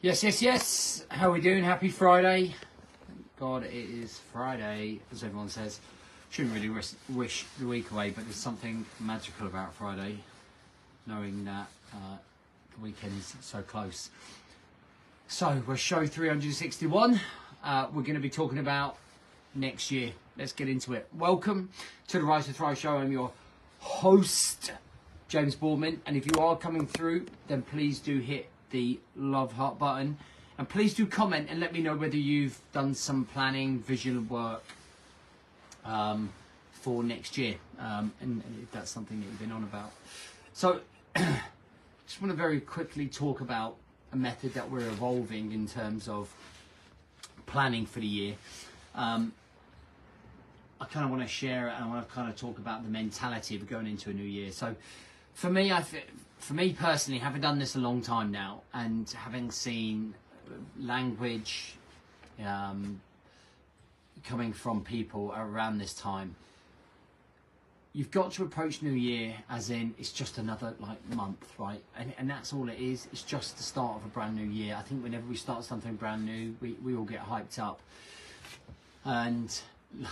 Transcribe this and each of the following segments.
Yes, yes, yes. How we doing? Happy Friday. Thank God it is Friday, as everyone says. Shouldn't really wish, the week away, but there's something magical about Friday, knowing that uh, the weekend's so close. So we're show 361. Uh, we're going to be talking about next year. Let's get into it. Welcome to the Rise to Thrive show. I'm your host, James Boardman, and if you are coming through, then please do hit the love heart button. And please do comment and let me know whether you've done some planning, vision work um, for next year, um, and, and if that's something that you've been on about. So, just want to very quickly talk about a method that we're evolving in terms of planning for the year. Um, I kind of want to share it and I want to kind of talk about the mentality of going into a new year. So, for me, I for me personally, having done this a long time now and having seen language um, coming from people around this time, you've got to approach New Year as in it's just another like month, right? And and that's all it is. It's just the start of a brand new year. I think whenever we start something brand new, we, we all get hyped up. And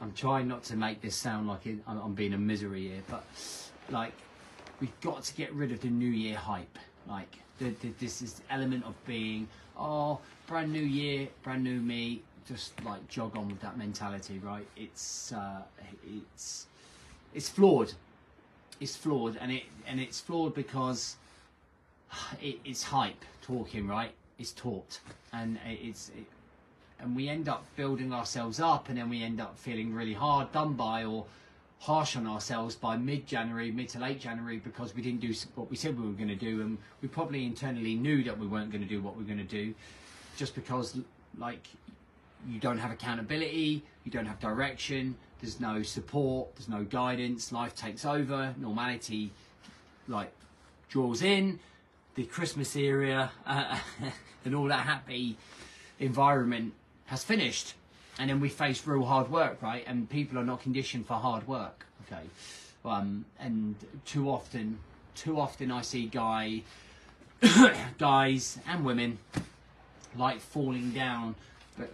I'm trying not to make this sound like I'm being a misery here, but like we've got to get rid of the New Year hype. Like the, the, this is element of being oh brand new year, brand new me. Just like jog on with that mentality, right? It's uh, it's it's flawed. It's flawed, and it and it's flawed because it, it's hype talking, right? It's taught, and it's it, and we end up building ourselves up, and then we end up feeling really hard done by, or harsh on ourselves by mid-January, mid to late January, because we didn't do what we said we were going to do, and we probably internally knew that we weren't going to do what we are going to do, just because like you don't have accountability, you don't have direction, there's no support, there's no guidance, life takes over, normality like draws in, the Christmas area uh, and all that happy environment has finished and then we face real hard work, right? And people are not conditioned for hard work, okay? Um, and too often, too often I see guy, guys and women like falling down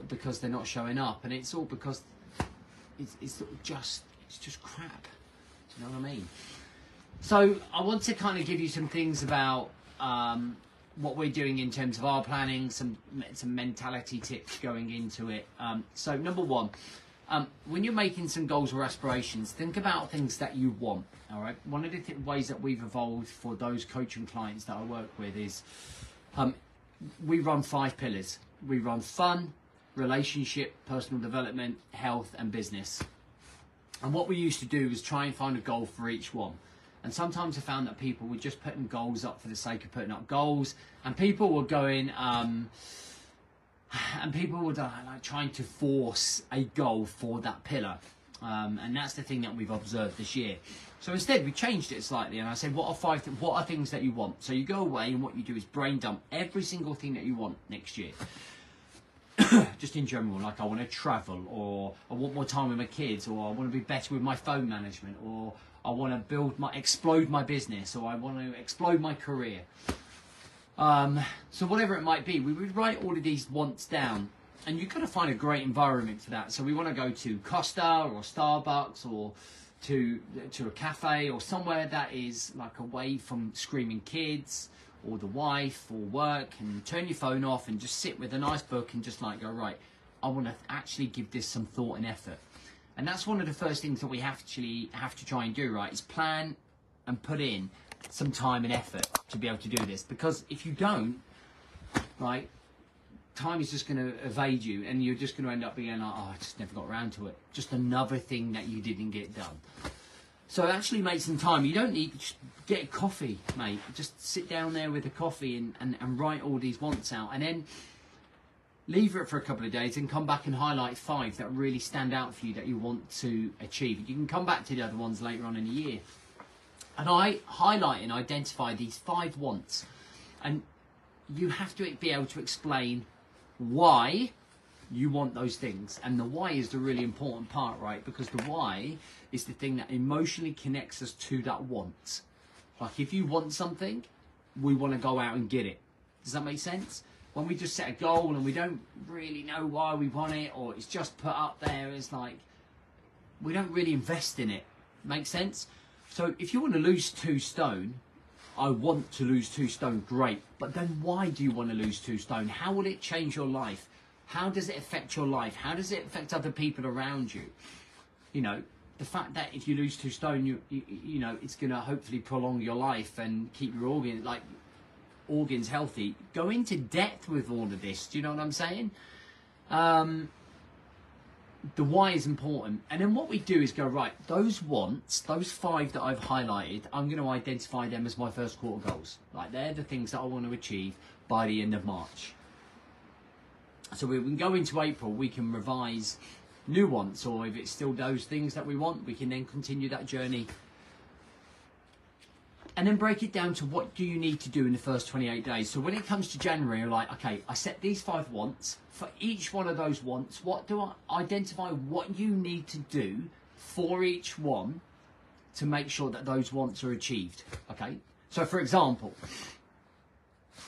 because they're not showing up, and it's all because it's, it's just it's just crap. Do you know what I mean? So I want to kind of give you some things about um, what we're doing in terms of our planning, some some mentality tips going into it. Um, so number one, um, when you're making some goals or aspirations, think about things that you want. All right. One of the th- ways that we've evolved for those coaching clients that I work with is um, we run five pillars. We run fun, relationship, personal development, health, and business. And what we used to do was try and find a goal for each one. And sometimes I found that people were just putting goals up for the sake of putting up goals, and people were going, um, and people were uh, like trying to force a goal for that pillar. Um, and that's the thing that we've observed this year. So instead, we changed it slightly, and I said, "What are five? Th- what are things that you want?" So you go away, and what you do is brain dump every single thing that you want next year. just in general, like I want to travel, or I want more time with my kids, or I want to be better with my phone management, or I want to build my explode my business or I want to explode my career. Um, so whatever it might be, we would write all of these wants down, and you've got to find a great environment for that. So we want to go to Costa or Starbucks or to to a cafe or somewhere that is like away from screaming kids or the wife or work, and turn your phone off and just sit with a nice book and just like go right. I want to actually give this some thought and effort. And that's one of the first things that we actually have to try and do, right? Is plan and put in some time and effort to be able to do this. Because if you don't, right, time is just going to evade you, and you're just going to end up being like, oh, I just never got around to it. Just another thing that you didn't get done. So actually make some time. You don't need just get a coffee, mate. Just sit down there with a coffee and, and, and write all these wants out, and then leave it for a couple of days and come back and highlight five that really stand out for you that you want to achieve. You can come back to the other ones later on in the year. And I highlight and identify these five wants. And you have to be able to explain why you want those things. And the why is the really important part, right? Because the why is the thing that emotionally connects us to that want. Like if you want something, we want to go out and get it Does that make sense? When we just set a goal and we don't really know why we want it, or it's just put up there, it's like we don't really invest in it. Make sense? So if you want to lose two stone, I want to lose two stone, great. But then why do you want to lose two stone? How will it change your life? How does it affect your life? How does it affect other people around you? You know, the fact that if you lose two stone, you you, you know, it's going to hopefully prolong your life and keep your organ like organs healthy. Go into depth with all of this. Do you know what I'm saying? Um, the why is important. And then what we do is go, right, those wants, those five that I've highlighted, I'm going to identify them as my first quarter goals. Like they're the things that I want to achieve by the end of March. So we can go into April, we can revise new wants, or if it's still those things that we want, we can then continue that journey. And then break it down to what do you need to do in the first 28 days. So when it comes to January, you're like, okay, I set these five wants. For each one of those wants, what do I identify what you need to do for each one to make sure that those wants are achieved? Okay. So for example,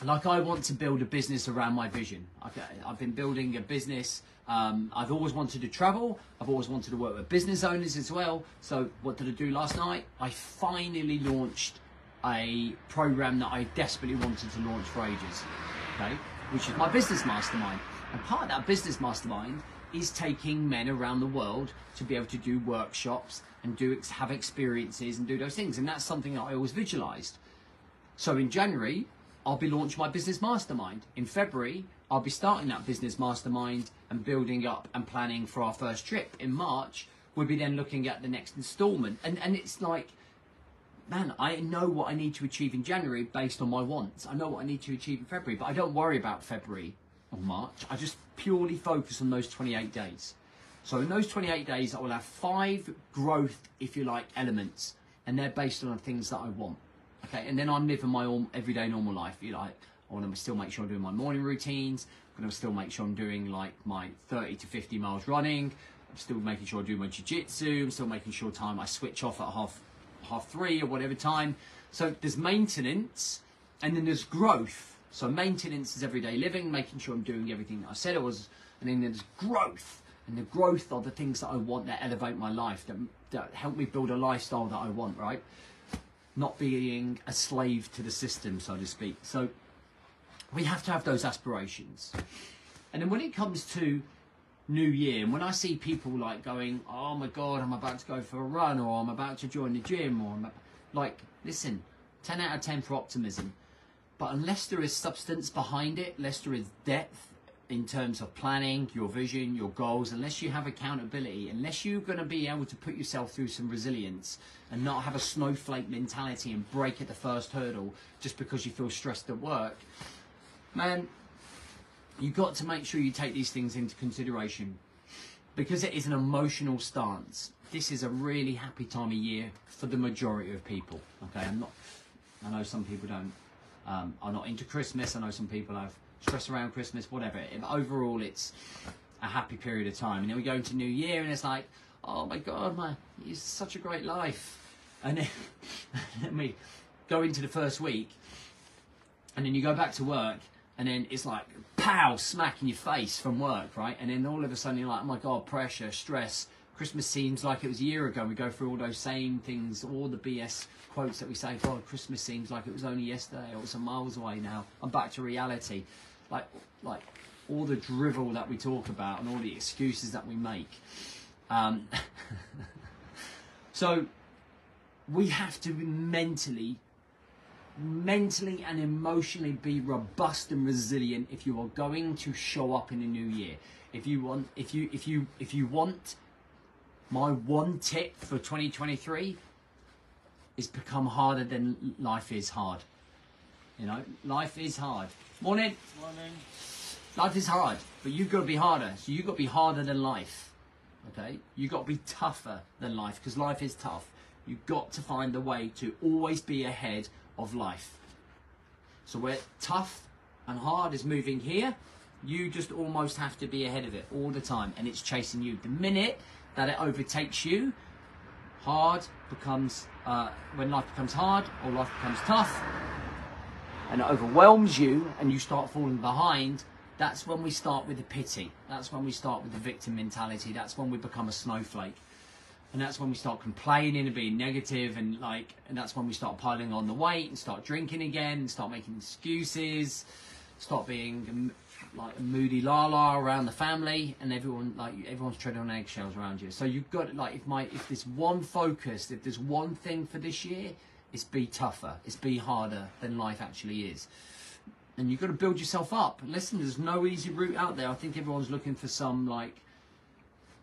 like I want to build a business around my vision. Okay, I've been building a business. Um, I've always wanted to travel. I've always wanted to work with business owners as well. So what did I do last night? I finally launched a program that I desperately wanted to launch for ages. Okay, which is my business mastermind. And part of that business mastermind is taking men around the world to be able to do workshops and do have experiences and do those things. And that's something that I always visualized. So in January, I'll be launching my business mastermind. In February, I'll be starting that business mastermind and building up and planning for our first trip. In March, we'll be then looking at the next installment. And and it's like, man, I know what I need to achieve in January based on my wants. I know what I need to achieve in February, but I don't worry about February or March. I just purely focus on those 28 days. So in those 28 days, I will have five growth, if you like, elements, and they're based on the things that I want. Okay, and then I'm living my everyday normal life. You like, I want to still make sure I'm doing my morning routines. I'm going to still make sure I'm doing like my 30 to 50 miles running. I'm still making sure I do my jiu-jitsu. I'm still making sure time I switch off at half half three or whatever time. So there's maintenance, and then there's growth. So maintenance is everyday living, making sure I'm doing everything that I said I was, and then there's growth. And the growth are the things that I want that elevate my life, that, that help me build a lifestyle that I want, right? not being a slave to the system, so to speak. So we have to have those aspirations. And then when it comes to New Year, and when I see people like going, oh my God, I'm about to go for a run, or I'm about to join the gym, or I'm like, listen, 10 out of 10 for optimism. But unless there is substance behind it, unless there is depth, in terms of planning, your vision, your goals, unless you have accountability, unless you're going to be able to put yourself through some resilience and not have a snowflake mentality and break at the first hurdle just because you feel stressed at work, man, you've got to make sure you take these things into consideration because it is an emotional stance. This is a really happy time of year for the majority of people. Okay, I'm not. I know some people don't. Um, are not into Christmas. I know some people have stress around Christmas, whatever. Overall, it's a happy period of time. And then we go into New Year, and it's like, oh my God, my, it's such a great life. And then, then we go into the first week, and then you go back to work, and then it's like, pow, smack in your face from work, right? And then all of a sudden you're like, oh my God, pressure, stress. Christmas seems like it was a year ago. We go through all those same things, all the BS quotes that we say, God, Christmas seems like it was only yesterday or it's a miles away now. I'm back to reality like like all the drivel that we talk about and all the excuses that we make. Um, so we have to mentally mentally and emotionally be robust and resilient if you are going to show up in the new year if you want if you if you if you want my one tip for 2023 is become harder than life is hard you know life is hard Morning. Morning. Life is hard, but you've got to be harder. So you've got to be harder than life. Okay? You've got to be tougher than life because life is tough. You've got to find a way to always be ahead of life. So where tough and hard is moving here, you just almost have to be ahead of it all the time and it's chasing you. The minute that it overtakes you, hard becomes, uh, when life becomes hard or life becomes tough, and it overwhelms you and you start falling behind, that's when we start with the pity. That's when we start with the victim mentality. That's when we become a snowflake. And that's when we start complaining and being negative and like and that's when we start piling on the weight and start drinking again and start making excuses, start being um, like a moody la la around the family and everyone like everyone's treading on eggshells around you. So you've got like if my if there's one focus, if there's one thing for this year, it's be tougher, it's be harder than life actually is. And you've got to build yourself up. Listen, there's no easy route out there. I think everyone's looking for some like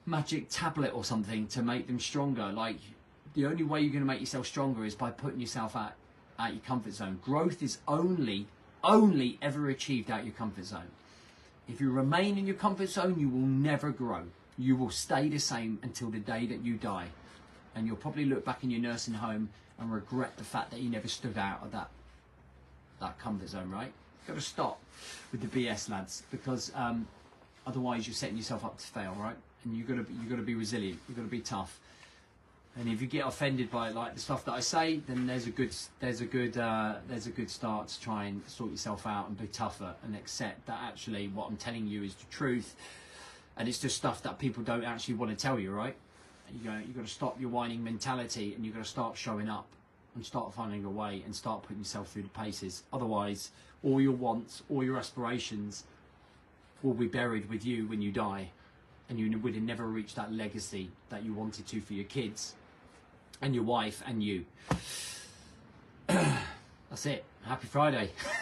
magic tablet or something to make them stronger. Like the only way you're going to make yourself stronger is by putting yourself out out your comfort zone. Growth is only only ever achieved out your comfort zone. If you remain in your comfort zone, you will never grow. You will stay the same until the day that you die. And you'll probably look back in your nursing home and regret the fact that you never stood out of that that comfort zone, right? You've got to stop with the BS, lads, because um, otherwise you're setting yourself up to fail, right? And you've got to you've got to be resilient. You've got to be tough. And if you get offended by like the stuff that I say, then there's a good there's a good uh, there's a good start to try and sort yourself out and be tougher and accept that actually what I'm telling you is the truth, and it's just stuff that people don't actually want to tell you, right? You go you got to stop your whining mentality and you got to start showing up and start finding a way and start putting yourself through the paces. Otherwise, all your wants, all your aspirations will be buried with you when you die and you would have never reached that legacy that you wanted to for your kids and your wife and you. That's it. Happy Friday.